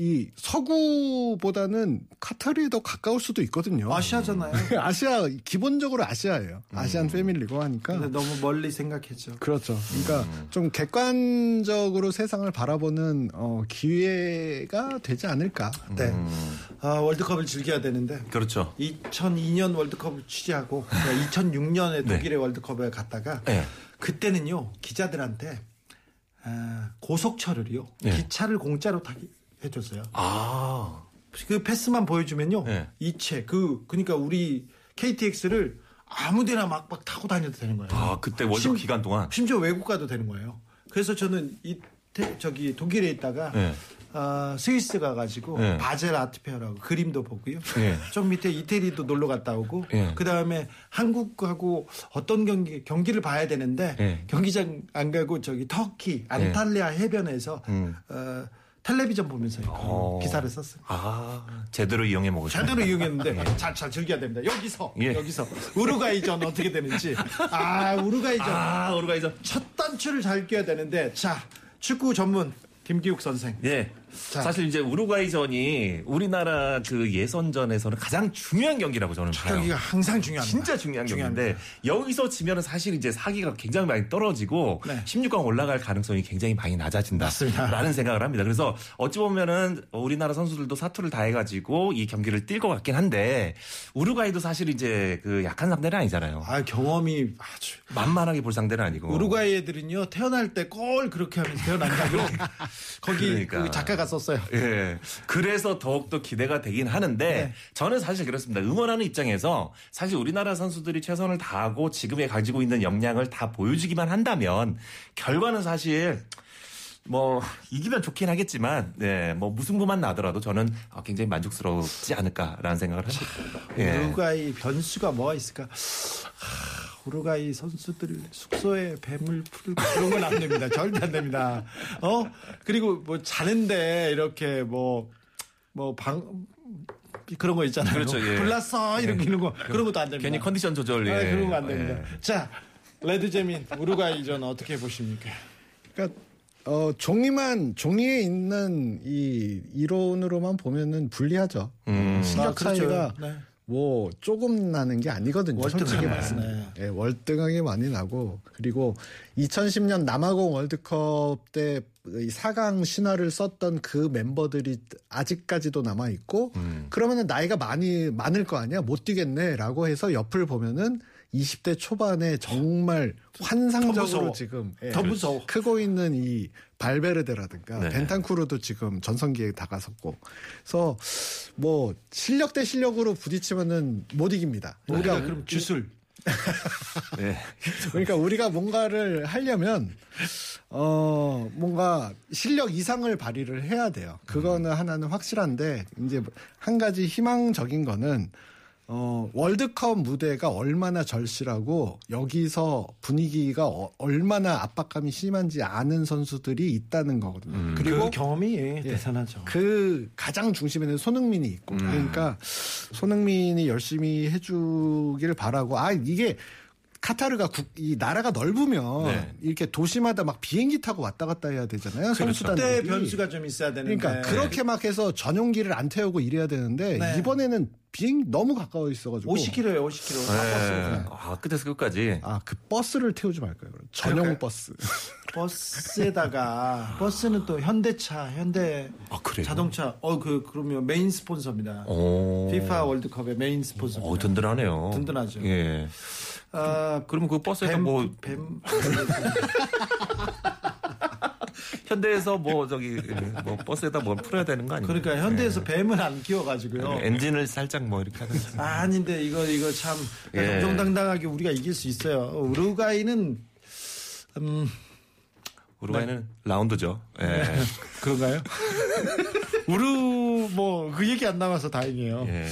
이 서구보다는 카타르에 더 가까울 수도 있거든요. 아시아잖아요. 아시아 기본적으로 아시아예요. 아시안 패밀리고 하니까 근데 너무 멀리 생각했죠. 그렇죠. 그러니까 좀 객관적으로 세상을 바라보는 어, 기회가 되지 않을까. 네. 아, 월드컵을 즐겨야 되는데 그렇죠. 2002년 월드컵을 취재하고 2006년에 네. 독일의 월드컵에 갔다가 예. 그때는요 기자들한테 아, 고속철을요 네. 기차를 공짜로 타게 해줬어요. 아. 그 패스만 보여주면요 네. 이체 그 그러니까 우리 KTX를 아무 데나 막, 막 타고 다녀도 되는 거예요. 아, 그때 월드 심- 기간 동안. 심지어 외국 가도 되는 거예요. 그래서 저는 이 저기 독일에 있다가 네. 아, 스위스 가가지고 네. 바젤 아트페어라고 그림도 보고요. 네. 좀 밑에 이태리도 놀러 갔다 오고 네. 그 다음에 한국하고 어떤 경기 경기를 봐야 되는데 네. 경기장 안 가고 저기 터키 안탈리아 해변에서 음. 어, 텔레비전 보면서 어. 기사를 썼어요. 아, 제대로 이용해 먹으셨네. 제대로 이용했는데 잘, 잘 즐겨야 됩니다. 여기서 예. 여기서 우루과이전 어떻게 되는지 아 우루과이전 아, 오르가이저. 첫 단추를 잘 끼워야 되는데 자 축구 전문 김기욱 선생 예. 자. 사실 이제 우루과이전이 우리나라 그 예선전에서는 가장 중요한 경기라고 저는 봐요. 경기가 항상 중요합니다. 진짜 중요한. 경기인데 여기서 지면은 사실 이제 사기가 굉장히 많이 떨어지고 네. 16강 올라갈 가능성이 굉장히 많이 낮아진다. 맞습니다. 라는 생각을 합니다. 그래서 어찌 보면은 우리나라 선수들도 사투를 다해가지고 이 경기를 뛸 것 같긴 한데 우루과이도 사실 이제 그 약한 상대는 아니잖아요. 아 경험이 아주 만만하게 볼 상대는 아니고. 우루과이 애들은요 태어날 때 꼴 그렇게 하면서 태어난다고 거기 그러니까. 그 작가 가 썼어요. 예. 그래서 더욱더 기대가 되긴 하는데 네. 저는 사실 그렇습니다. 응원하는 입장에서 사실 우리나라 선수들이 최선을 다하고 지금에 가지고 있는 역량을 다 보여주기만 한다면 결과는 사실 뭐 이기면 좋긴 하겠지만 네, 뭐 무승부만 나더라도 저는 어, 굉장히 만족스럽지 않을까라는 생각을 합니다. 예. 우루과이 변수가 뭐가 있을까? 하, 우루과이 선수들 숙소에 뱀을 풀고 그런 건 안 됩니다. 절대 안 됩니다. 어 그리고 뭐 자는데 이렇게 뭐 뭐 방 그런 거 있잖아요. 그렇죠, 예. 불났어 이렇게 이런 거 그런 것도 안 됩니다. 괜히 컨디션 조절 예. 아, 그런 거 안 됩니다. 예. 자 레드제민 우루과이전 어떻게 보십니까? 그러니까 어, 종이만, 종이에 있는 이 이론으로만 보면은 불리하죠. 음. 실력 아, 그렇죠. 차이가 네. 뭐 조금 나는 게 아니거든요. 솔직히 월등하게 말씀. 나네. 예, 월등하게 많이 나고 그리고 2010년 남아공 월드컵 때 4강 신화를 썼던 그 멤버들이 아직까지도 남아 있고 음. 그러면은 나이가 많이 많을 거 아니야 못 뛰겠네라고 해서 옆을 보면은 20대 초반에 정말 환상적으로 무서워. 지금 예, 더 무서워. 크고 있는 이 발베르데라든가 네. 벤탄쿠르도 지금 전성기에 다가섰고 그래서 뭐 실력 대 실력으로 부딪히면은 못 이깁니다. 우리가 우리가 그럼 주술. 네. 그러니까 우리가 뭔가를 하려면 어 뭔가 실력 이상을 발휘를 해야 돼요. 그거는 하나는 확실한데 이제 한 가지 희망적인 거는 어 월드컵 무대가 얼마나 절실하고 여기서 분위기가 어- 얼마나 압박감이 심한지 아는 선수들이 있다는 거거든요. 그리고 그리고 경험이 대단하죠. 그 가장 중심에는 손흥민이 있고 그러니까 손흥민이 열심히 해주길 바라고 아 이게 카타르가 국, 이 나라가 넓으면 네. 이렇게 도시마다 막 비행기 타고 왔다 갔다 해야 되잖아요 선수단들이 그때 변수가 좀 있어야 되는데. 그러니까 그렇게 막 해서 전용기를 안 태우고 이래야 되는데 네. 이번에는 비행 너무 가까워 있어가지고 50km예요, 50km. 네. 아, 끝에서 끝까지. 아 그 버스를 태우지 말까요 그럼 전용 그럴까요? 버스 버스에다가 버스는 또 현대차, 현대 아, 그래요? 자동차. 어 그 그러면 메인 스폰서입니다. 오. FIFA 월드컵의 메인 스폰서. 어, 든든하네요. 든든하죠. 예. 아, 그러면 그 버스에서 뱀, 뭐 뱀 현대에서 뭐 저기 뭐 버스에다 뭘 풀어야 되는 거 아니에요? 그러니까 현대에서 뱀은 안 키워가지고요. 엔진을 살짝 뭐 이렇게 하는 아, 아닌데 이거 이거 참 예. 정정당당하게 우리가 이길 수 있어요. 우루과이는 음 우루과이는 라운드죠. 예. 그런가요? 우루 뭐 그 얘기 안 나와서 다행이에요. 예.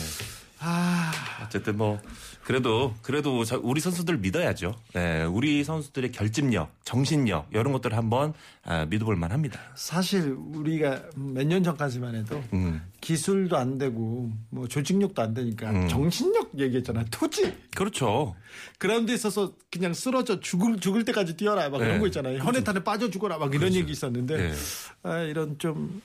아 어쨌든 뭐 그래도 그래도 저- 우리 선수들 믿어야죠. 예. 우리 선수들의 결집력, 정신력 이런 것들을 한번 아, 믿어볼 만합니다. 사실 우리가 몇 년 전까지만 해도 음. 기술도 안 되고 뭐 조직력도 안 되니까 음. 정신력 얘기했잖아. 토지 그렇죠. 그라운드에 있어서 그냥 쓰러져 죽을 죽을 때까지 뛰어라 막 네. 이런 거 있잖아요. 현해탄에 빠져 죽어라 막 이런 얘기 있었는데 네. 아, 이런 좀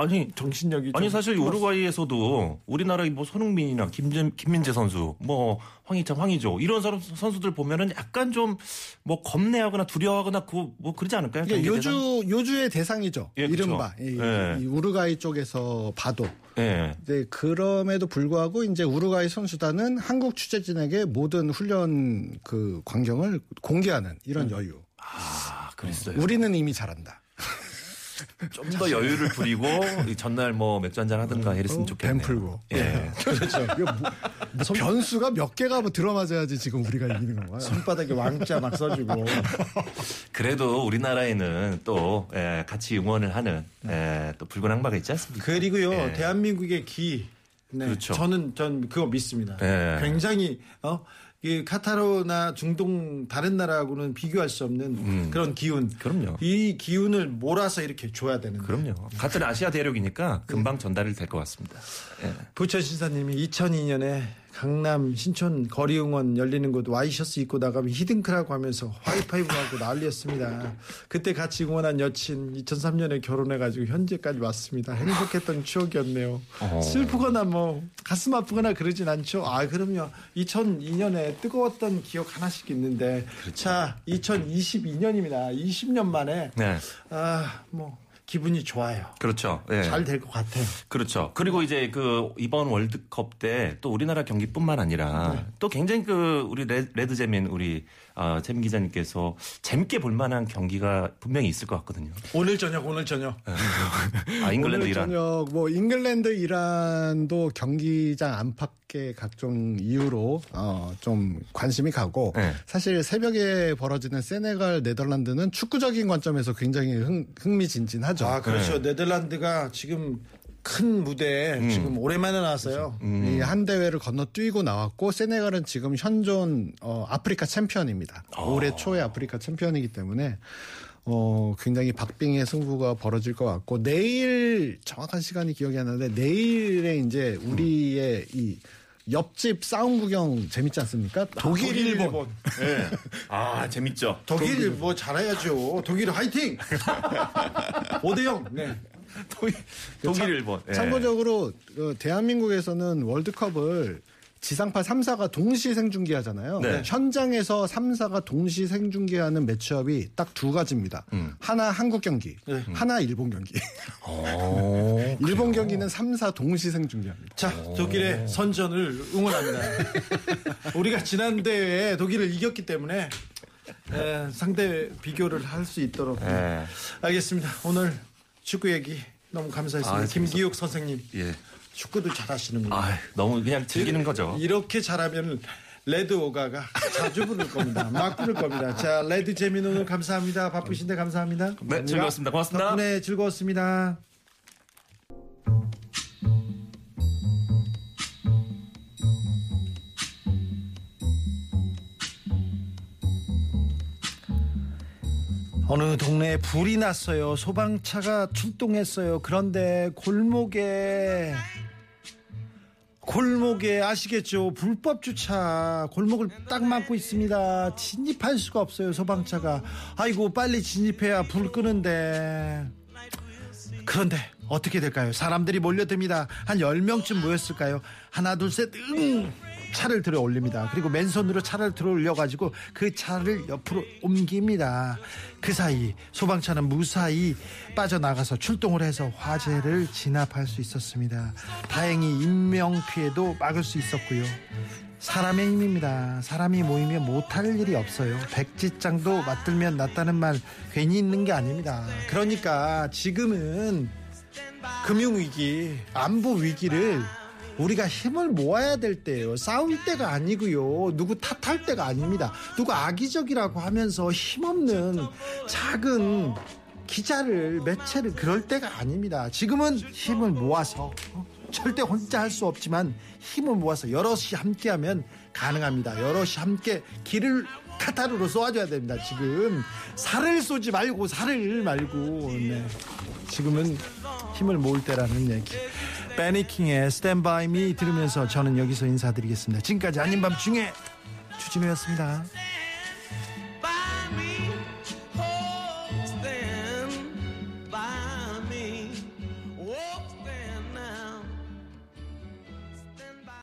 아니 정신력이 아니 좀 사실 플러스- 우루과이에서도 우리나라의 뭐 손흥민이나 김진, 김민재 선수, 뭐 황희찬, 황희조 이런 사람 선수들 보면은 약간 좀 뭐 겁내하거나 두려워하거나 그 뭐 그러지 않을까요? 이게 경기 대상? 요주 요주의 대상이죠 예. 이른바 이, 예. 이 우루과이 쪽에서 봐도 예. 네, 그럼에도 불구하고 이제 우루과이 선수단은 한국 취재진에게 모든 훈련 그 광경을 공개하는 이런 여유. 아 그랬어요. 우리는 이미 잘한다. 좀 더 여유를 부리고 이 전날 뭐 맥주 한잔 하든가 이랬으면 좋겠네요. 뱀 풀고. 예. 그렇죠. 이거 뭐, 뭐 변수가 몇 개가 뭐 들어맞아야지 지금 우리가 이기는 건가요? 손바닥에 왕자 막 써주고 그래도 우리나라에는 또 예, 같이 응원을 하는 예, 또 붉은 악마가 있지 않습니까? 그리고요 예. 대한민국의 기 네, 그렇죠. 저는 전 그거 믿습니다. 예. 굉장히 어. 이 카타르나 중동 다른 나라하고는 비교할 수 없는 그런 기운. 음. 그럼요. 이 기운을 몰아서 이렇게 줘야 되는. 그럼요. 같은 아시아 대륙이니까 금방 전달이 될 것 같습니다. 예. 부천 신사님이 2002년에 강남 신촌 거리 응원 열리는 곳 와이셔츠 입고 나가면 히든크라고 하면서 하이파이브 하고 난리였습니다. 그때 같이 응원한 여친 2003년에 결혼해가지고 현재까지 왔습니다. 행복했던 추억이었네요. 어. 슬프거나 뭐 가슴 아프거나 그러진 않죠. 아 그럼요. 2002년에 뜨거웠던 기억 하나씩 있는데 자 2022년입니다. 20년 만에 네. 아뭐 기분이 좋아요. 그렇죠. 예. 잘될 것 같아. 그렇죠. 그리고 이제 그 이번 월드컵 때 또 우리나라 경기뿐만 아니라 네. 또 굉장히 그 우리 레- 레드재민 우리 어, 재민 기자님께서 재밌게 볼 만한 경기가 분명히 있을 것 같거든요. 오늘 저녁 오늘 저녁. 아 잉글랜드 오늘 이란. 저녁 뭐 잉글랜드 이란도 경기장 안팎의 각종 이유로 어, 좀 관심이 가고 네. 사실 새벽에 벌어지는 세네갈 네덜란드는 축구적인 관점에서 굉장히 흥, 흥미진진하죠. 아 그렇죠. 네덜란드가 지금 큰 무대에 지금 오랜만에 나왔어요. 이한 대회를 건너뛰고 나왔고 세네갈은 지금 현존 어, 아프리카 챔피언입니다. 올해 초에 아프리카 챔피언이기 때문에 어, 굉장히 박빙의 승부가 벌어질 것 같고 내일 정확한 시간이 기억이 안 나는데 내일에 이제 우리의 이 옆집 싸움 구경 재밌지 않습니까? 독일, 일본. 예. 아 재밌죠. 독일 뭐 잘해야죠. 독일 화이팅. 5대 0. 네. 독일, 독일 일본. 예. 참고적으로 어, 대한민국에서는 월드컵을 지상파 3사가 동시 생중계하잖아요. 네. 현장에서 3사가 동시 생중계하는 매치업이 딱 두 가지입니다. 음. 하나 한국 경기, 하나 일본 경기. 일본 경기는 3사 동시 생중계합니다. 자, 독일의 선전을 응원합니다. 우리가 지난 대회에 독일을 이겼기 때문에 에, 상대 비교를 할 수 있도록. 예. 알겠습니다. 오늘 축구 얘기 너무 감사했습니다. 아, 김기욱 선생님 예. 축구도 잘하시는군요. 아 너무 그냥 즐기는 거죠. 이렇게 잘하면 레드 오가가 자주 부를 겁니다. 막 부를 겁니다. 자, 레드 재민 오늘 감사합니다. 바쁘신데 감사합니다. 네, 즐거웠습니다. 고맙습니다. 덕분에 즐거웠습니다. 어느 동네에 불이 났어요. 소방차가 출동했어요. 그런데 골목에 골목에 아시겠죠? 불법 주차 골목을 딱 막고 있습니다. 진입할 수가 없어요. 소방차가. 아이고 빨리 진입해야 불 끄는데. 그런데 어떻게 될까요? 사람들이 몰려듭니다. 한 10명쯤 모였을까요? 하나 둘 셋 응! 차를 들어 올립니다. 그리고 맨손으로 차를 들어 올려가지고 그 차를 옆으로 옮깁니다. 그 사이 소방차는 무사히 빠져나가서 출동을 해서 화재를 진압할 수 있었습니다. 다행히 인명 피해도 막을 수 있었고요. 사람의 힘입니다. 사람이 모이면 못할 일이 없어요. 백지장도 맞들면 낫다는 말 괜히 있는 게 아닙니다. 그러니까 지금은 금융위기, 안보 위기를 우리가 힘을 모아야 될 때예요. 싸울 때가 아니고요. 누구 탓할 때가 아닙니다. 누구 악의적이라고 하면서 힘없는 작은 기자를 매체를 그럴 때가 아닙니다. 지금은 힘을 모아서 어, 절대 혼자 할 수 없지만 힘을 모아서 여럿이 함께하면 가능합니다. 여럿이 함께 길을 카타르로 쏘아줘야 됩니다. 지금 살을 쏘지 말고 살을 말고 네. 지금은 힘을 모을 때라는 얘기. 베니킹의 By Me 들으면서 저는 여기서 인사드리겠습니다. 지금까지 아닌 밤 중에 주진우였습니다.